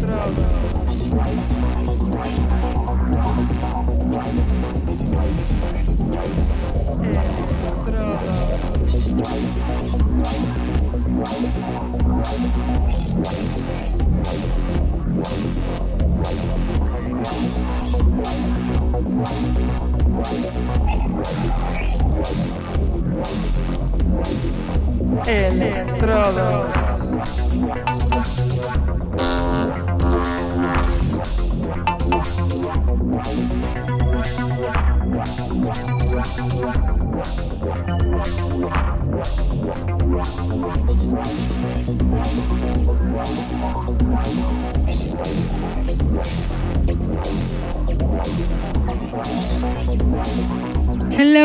Правда. Hello,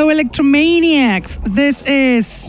electromaniacs. This is.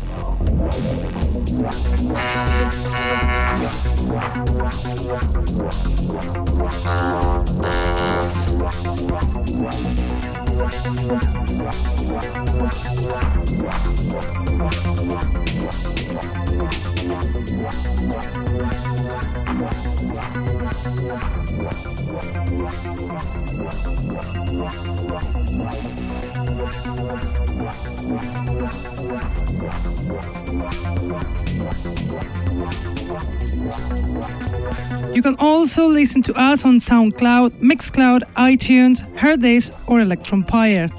Listen to us on SoundCloud, Mixcloud, iTunes, Hearthis, or Electronpire.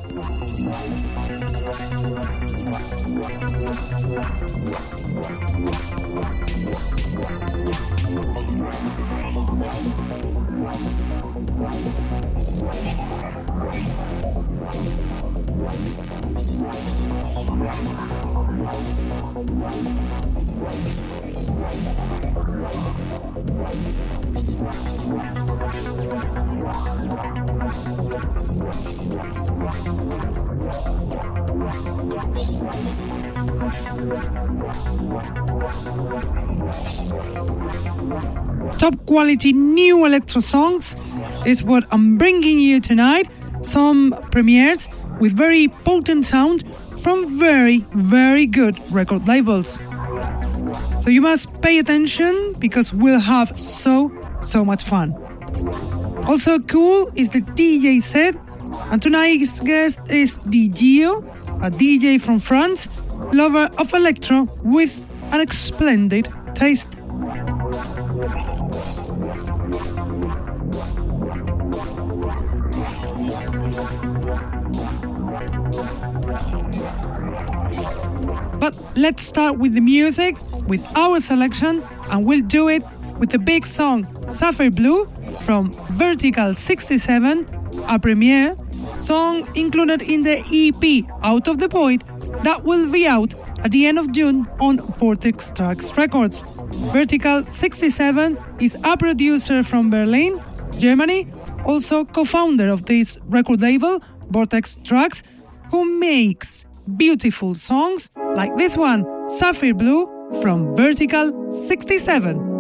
Quality new electro songs is what I'm bringing you tonight. Some premieres with very potent sound from very, very good record labels. So you must pay attention because we'll have so, so much fun. Also cool is the DJ set, and tonight's guest is DiiGiiO, a DJ from France, lover of electro with an splendid taste. Let's start with the music, with our selection, and we'll do it with the big song Sapphire Blue from Vertical 67, a premiere song included in the EP Out of the Void that will be out at the end of June on Vortex Tracks Records. Vertical 67 is a producer from Berlin, Germany, also co founder of this record label, Vortex Tracks, who makes beautiful songs like this one, Sapphire Blue from Vertical 67.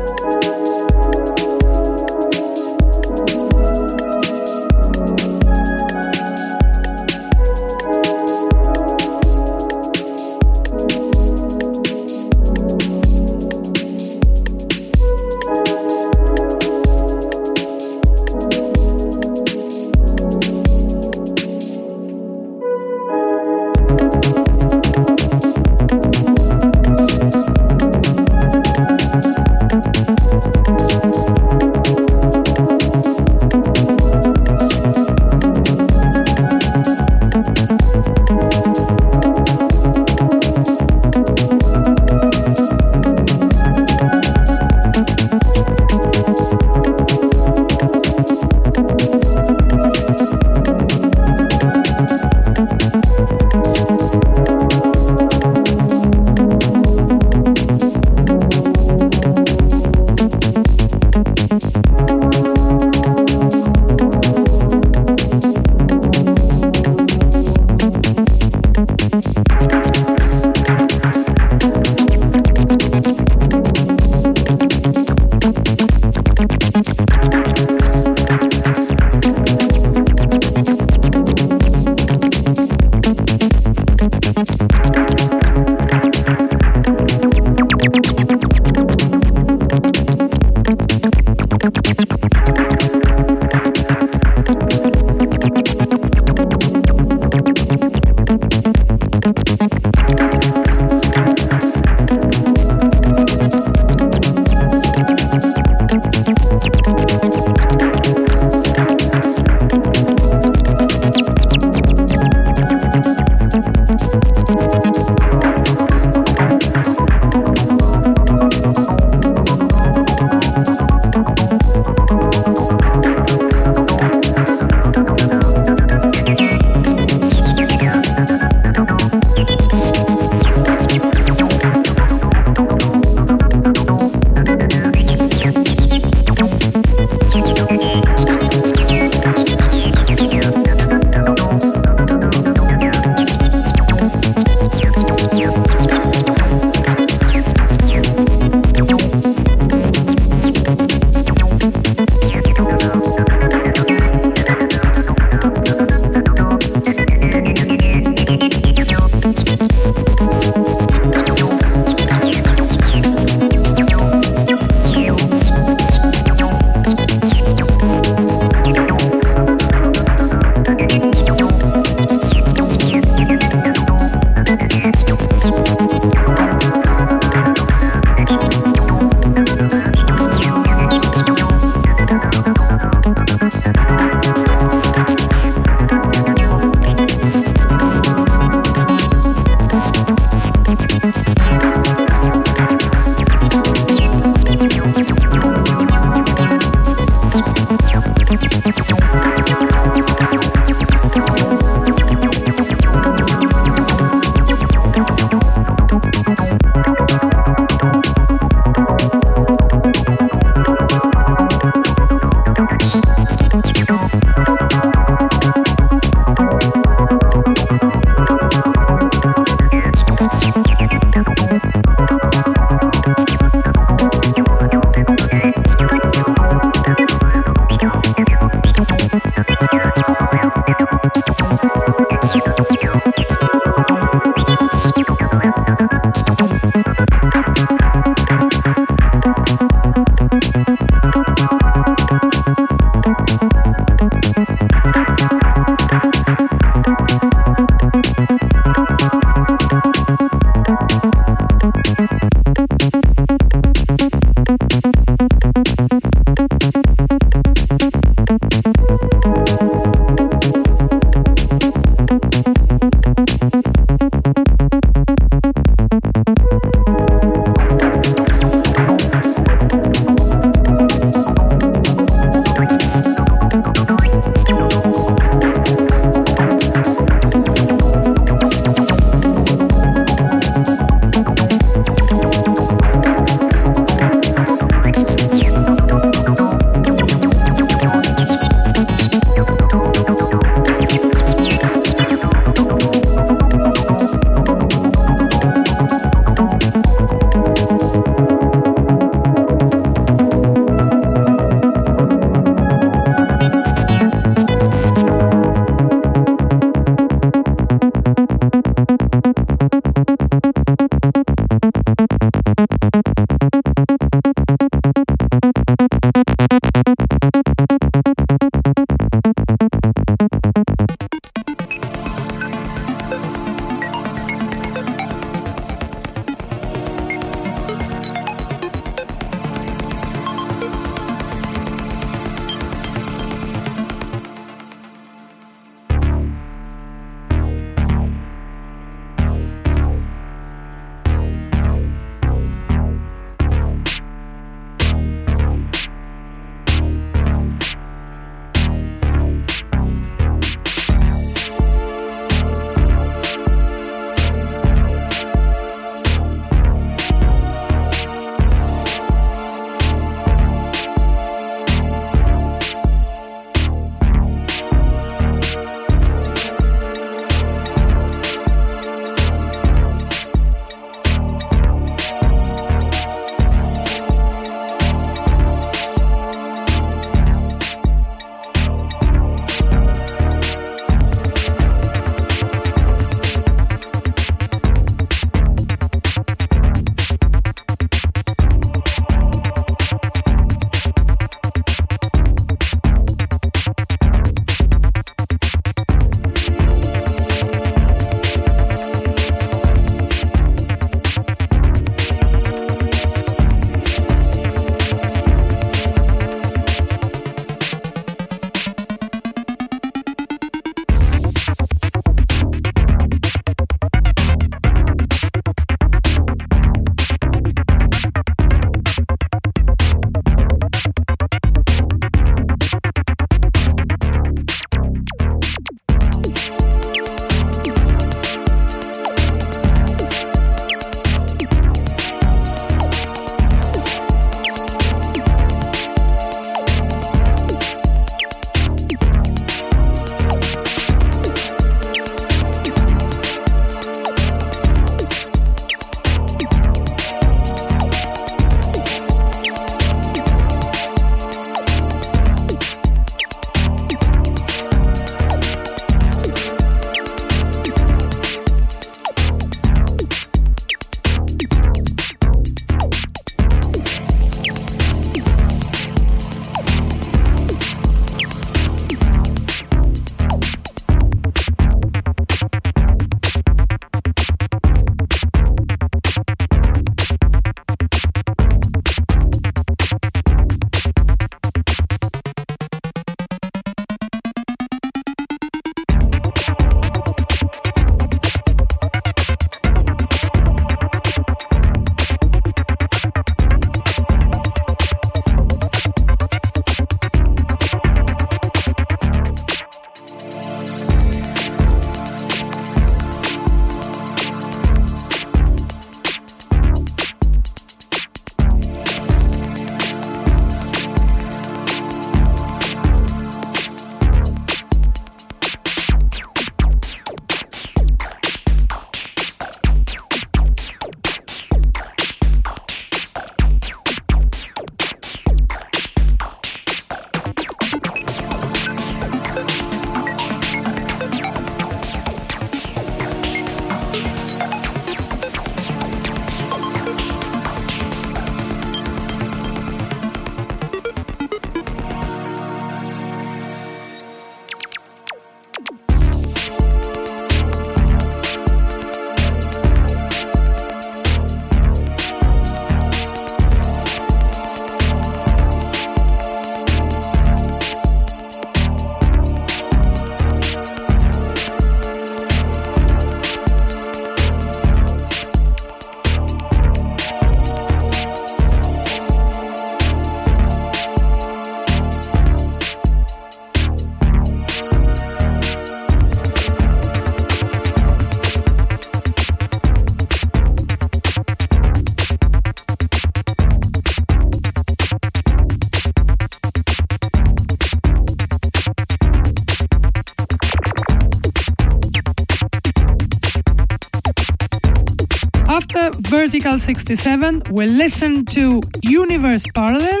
Vertical 67, we listen to Universe Parallel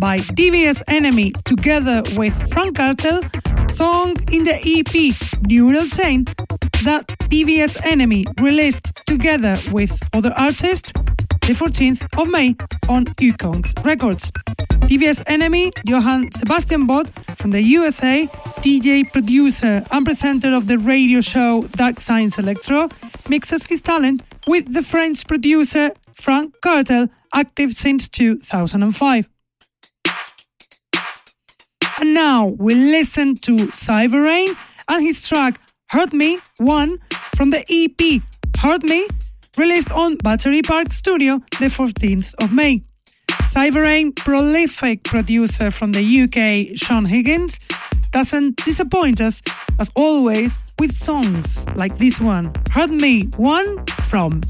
by Devious Enemy together with Franck Kartell, song in the EP Neural Chain that Devious Enemy released together with other artists the 14th of May on Ukongs Records. Devious Enemy, Johann Sebastian Bott from the USA, DJ, producer, and presenter of the radio show Dark Science Electro, mixes his talent with the French producer Franck Kartell, active since 2005. And now we listen to Cybereign and his track Hurt Me 1 from the EP Hurt Me, released on Battery Park Studio the 14th of May. Cybereign, prolific producer from the UK, Sean Higgins, doesn't disappoint us, as always, with songs like this one, Hurt Me 1 from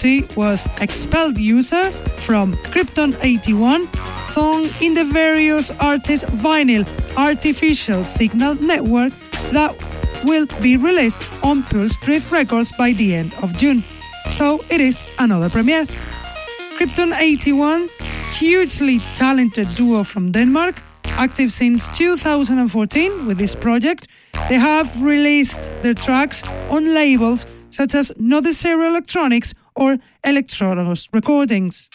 Cybereign. was Expelled User from Krypton 81, song in the various artist vinyl Artificial Signal Network that will be released on Pulse Street Records by the end of June. So it is another premiere. Krypton 81, hugely talented duo from Denmark, active since 2014 with this project. They have released their tracks on labels such as Not Zero Electronics or Elektrodos recordings.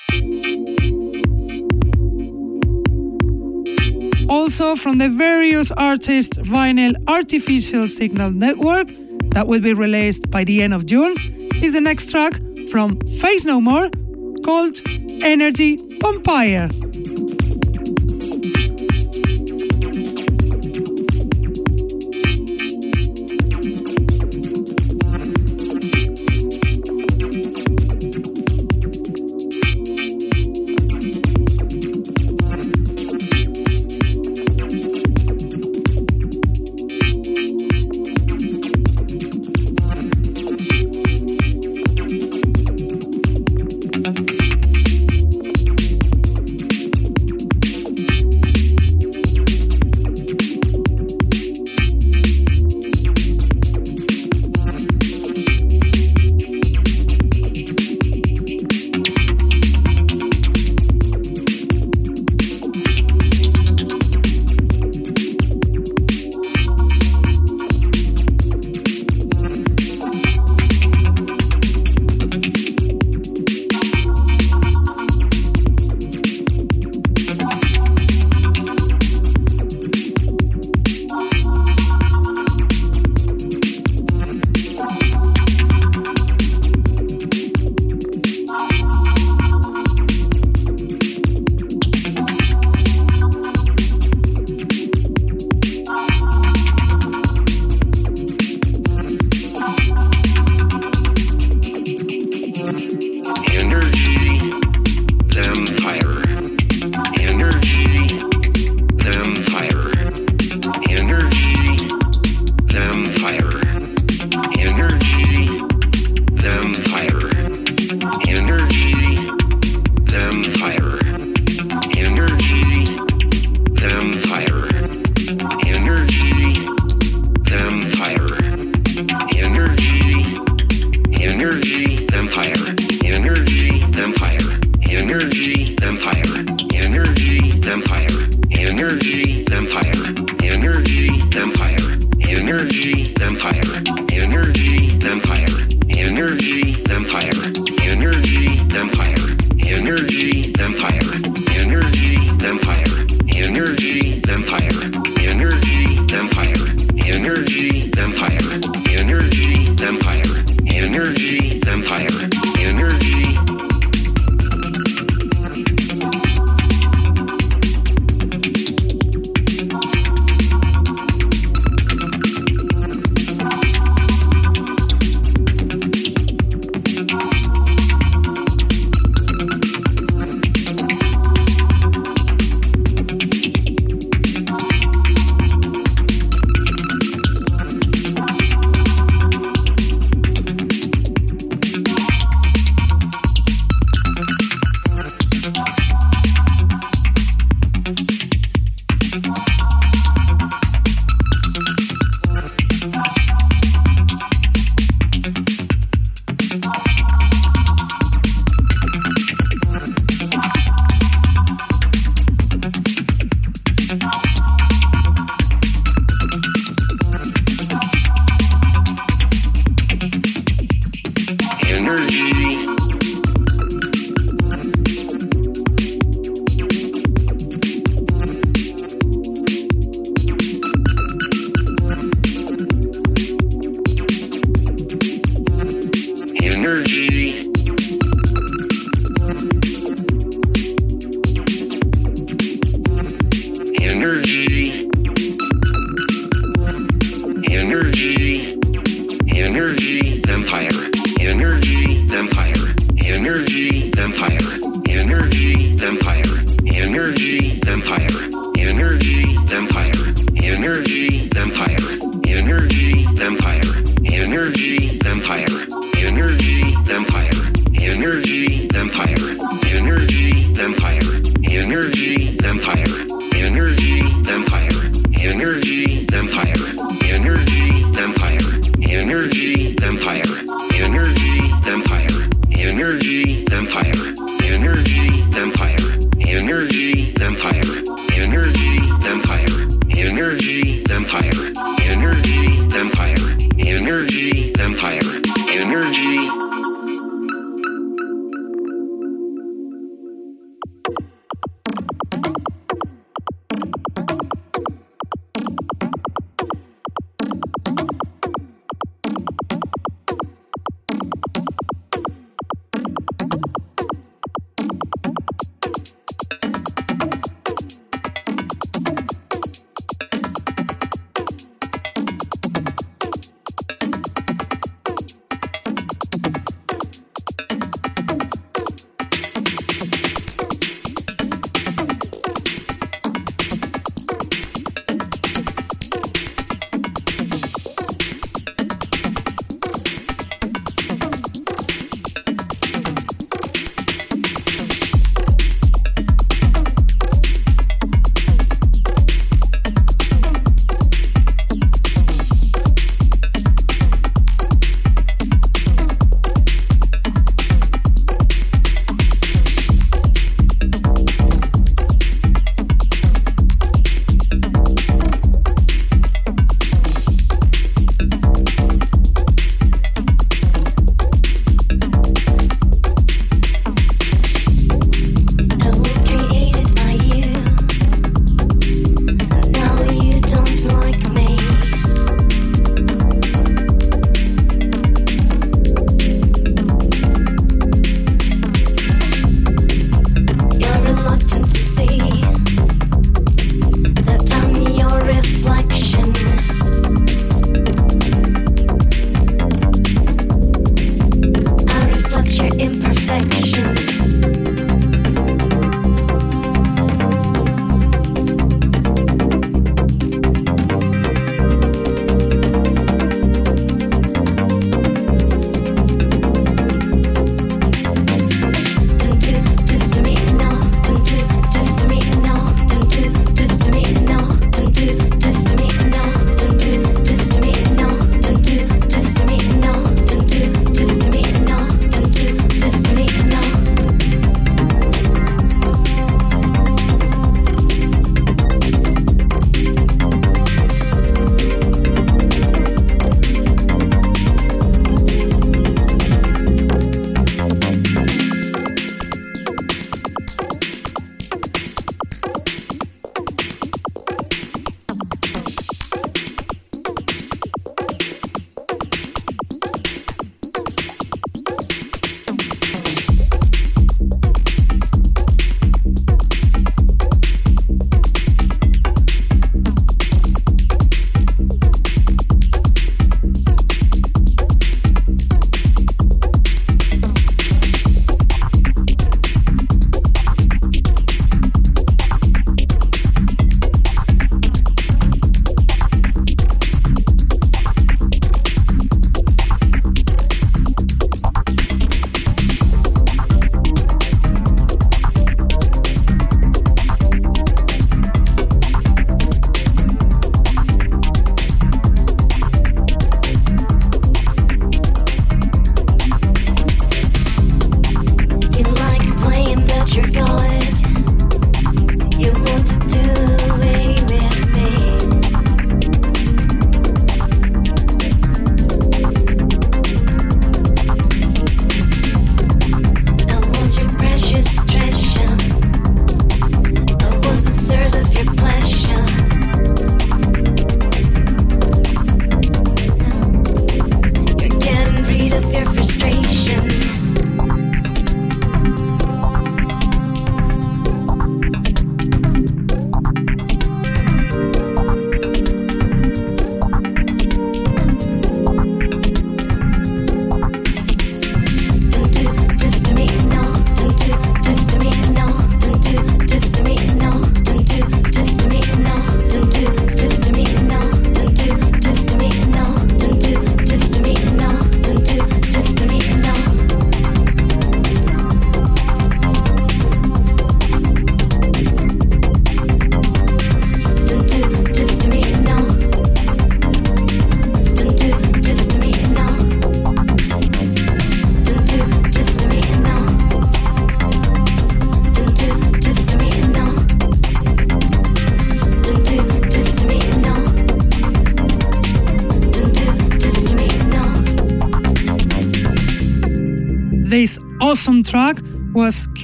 Also from the various artists vinyl Artificial Signal Network that will be released by the end of June is the next track from Phase No More called Energy Vampire.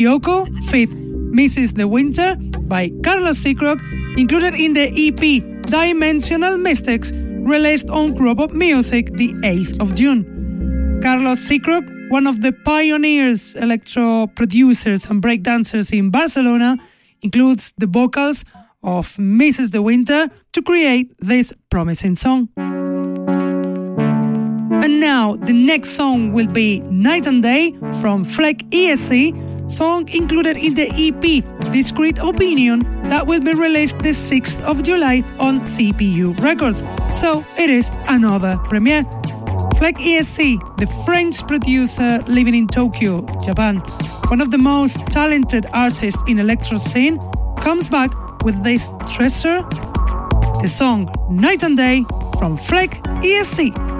Kyoko Fit Mrs. De Winter by Carlos Sicrock, included in the EP Dimensional Mystics, released on Robot Music the 8th of June. Carlos Sicrock, one of the pioneers, electro producers, and breakdancers in Barcelona, includes the vocals of Mrs. De Winter to create this promising song. And now the next song will be Night and Day from Fleck ESC, song included in the EP Discreet Opinion that will be released the 6th of July on CPU Records. So it is another premiere. Fleck ESC, the French producer living in Tokyo, Japan, one of the most talented artists in electro scene, comes back with this treasure, the song Night and Day from Fleck ESC.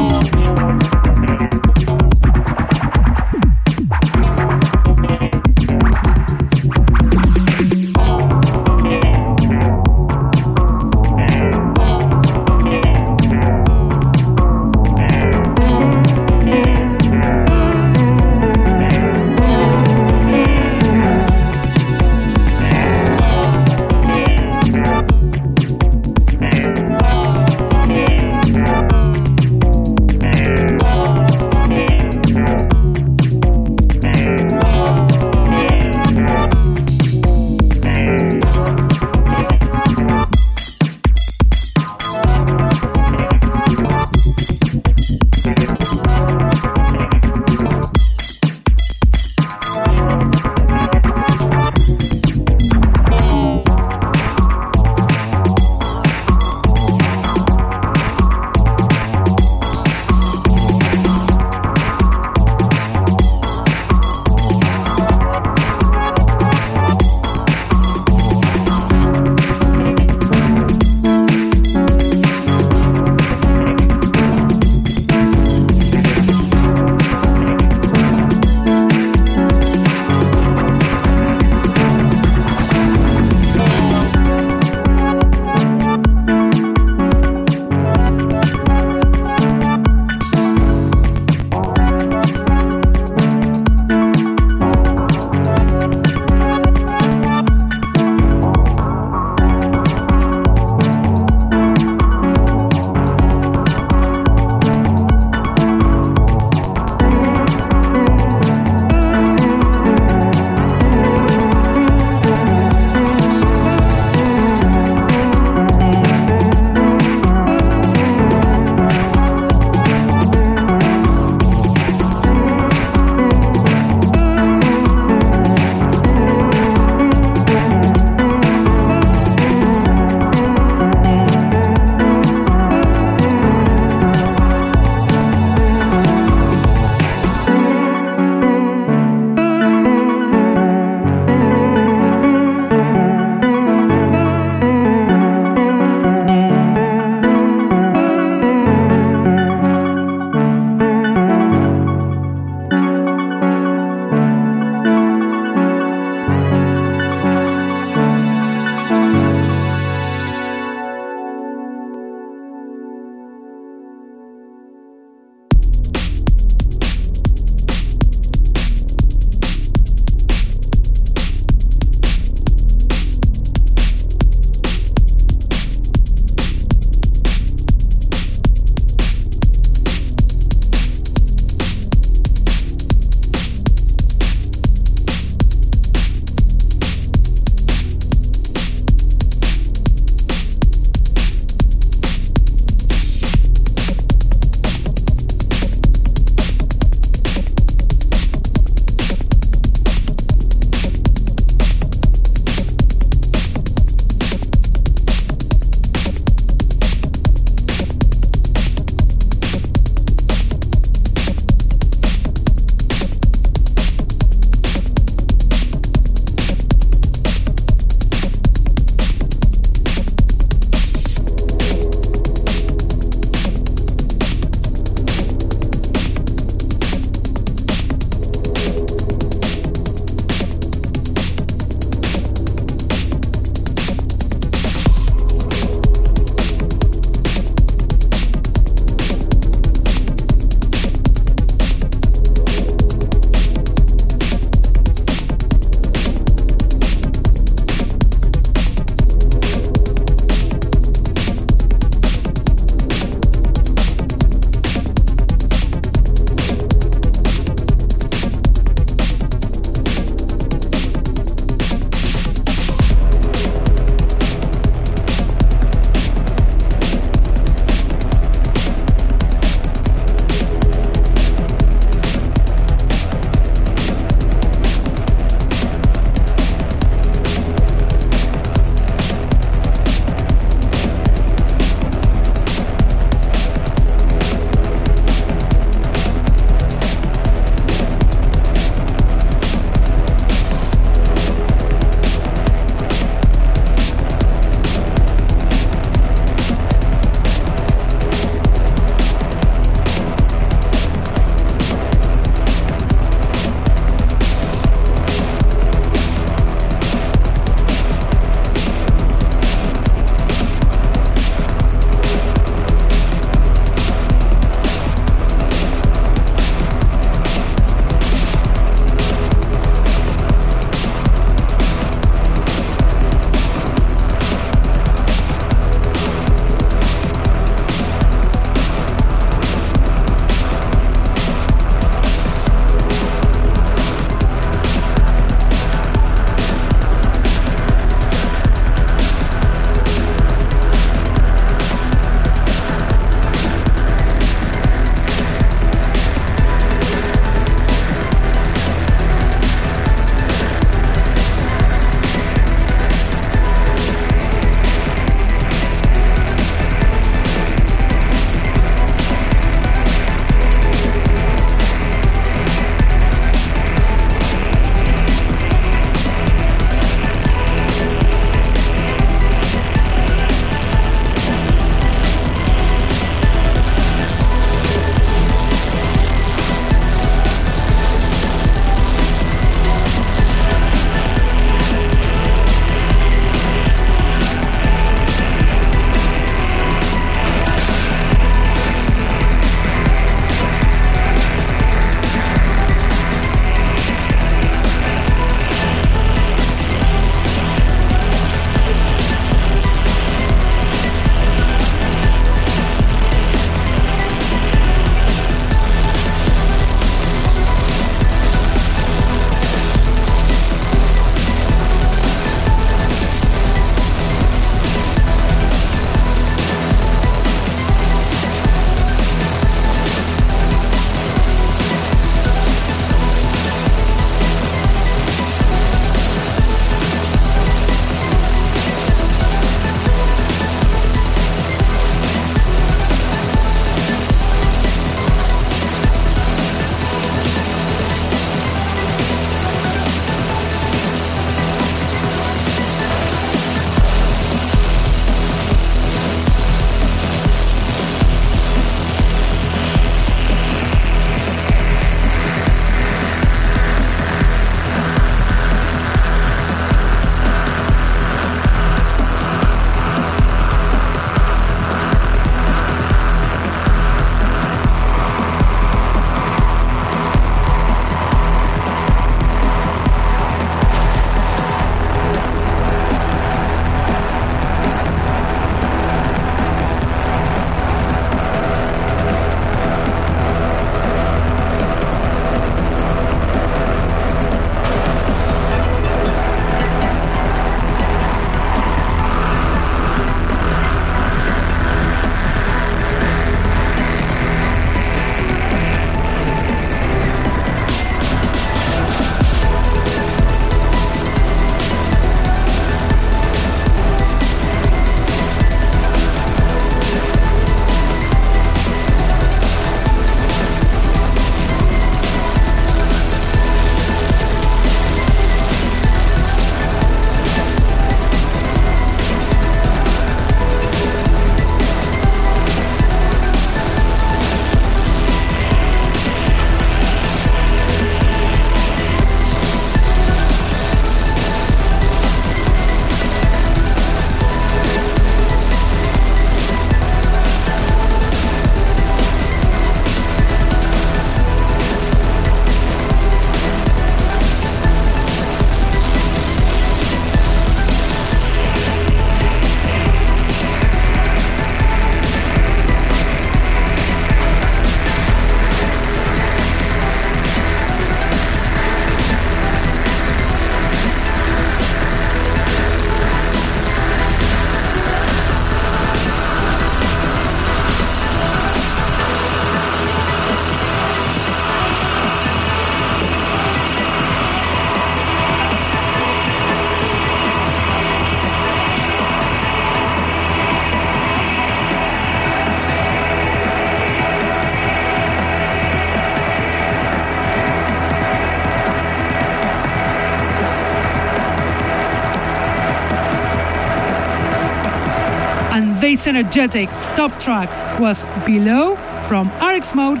This energetic top track was Below from RX Mode,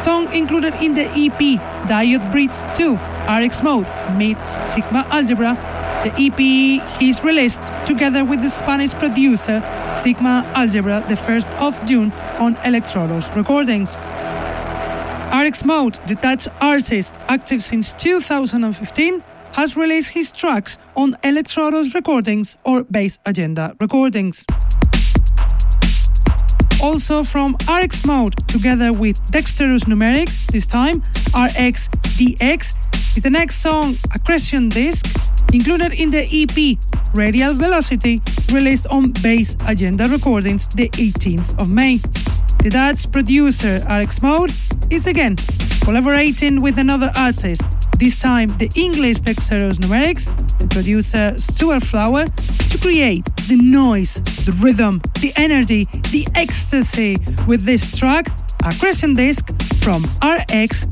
song included in the EP Diode Breeds 2 RX Mode meets Sigma Algebra. The EP he's released together with the Spanish producer Sigma Algebra the 1st of June on Elektrodos Recordings. RX Mode, the Dutch artist active since 2015, has released his tracks on Elektrodos Recordings or Bass Agenda Recordings. Also from RX Mode, together with Dexterous Numerics, this time RX DX, is the next song, Accretion Disk, included in the EP Radial Velocity, released on Bass Agenda Recordings the 18th of May. The Dutch producer RX Mode is again collaborating with another artist, this time the English Dexterous Numerics, the producer Stuart Flower, to create the noise, the rhythm, the energy, the ecstasy with this track, Accretion Disk from RX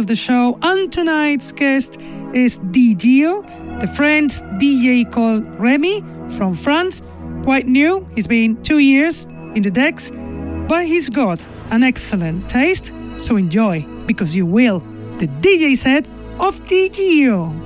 of the show, and tonight's guest is DiiGiiO, the French DJ called Remy from France. Quite new, he's been two years in the decks, but he's got an excellent taste, so enjoy, because you will, the DJ set of DiiGiiO.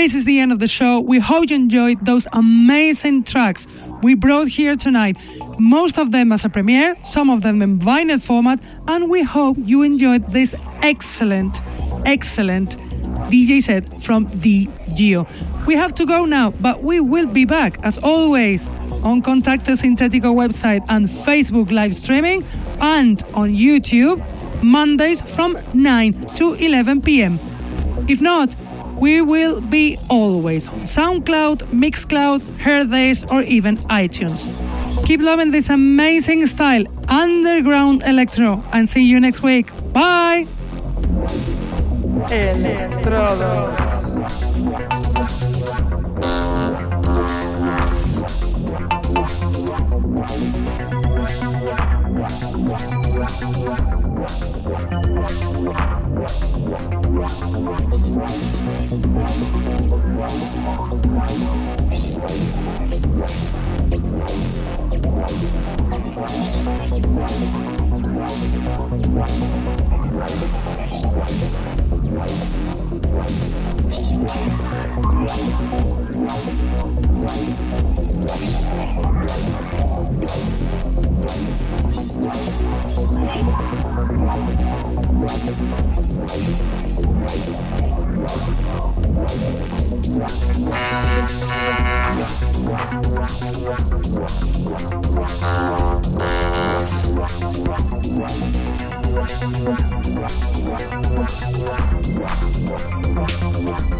This is the end of the show. We hope you enjoyed those amazing tracks we brought here tonight. Most of them as a premiere, some of them in vinyl format, and we hope you enjoyed this excellent, excellent DJ set from the Geo. We have to go now, but we will be back as always on Contacto Sintetico website and Facebook live streaming and on YouTube Mondays from 9 to 11 p.m. If not, we will be always on SoundCloud, Mixcloud, Hearthis, or even iTunes. Keep loving this amazing style, underground electro, and see you next week. Bye! Elektrodos. Thank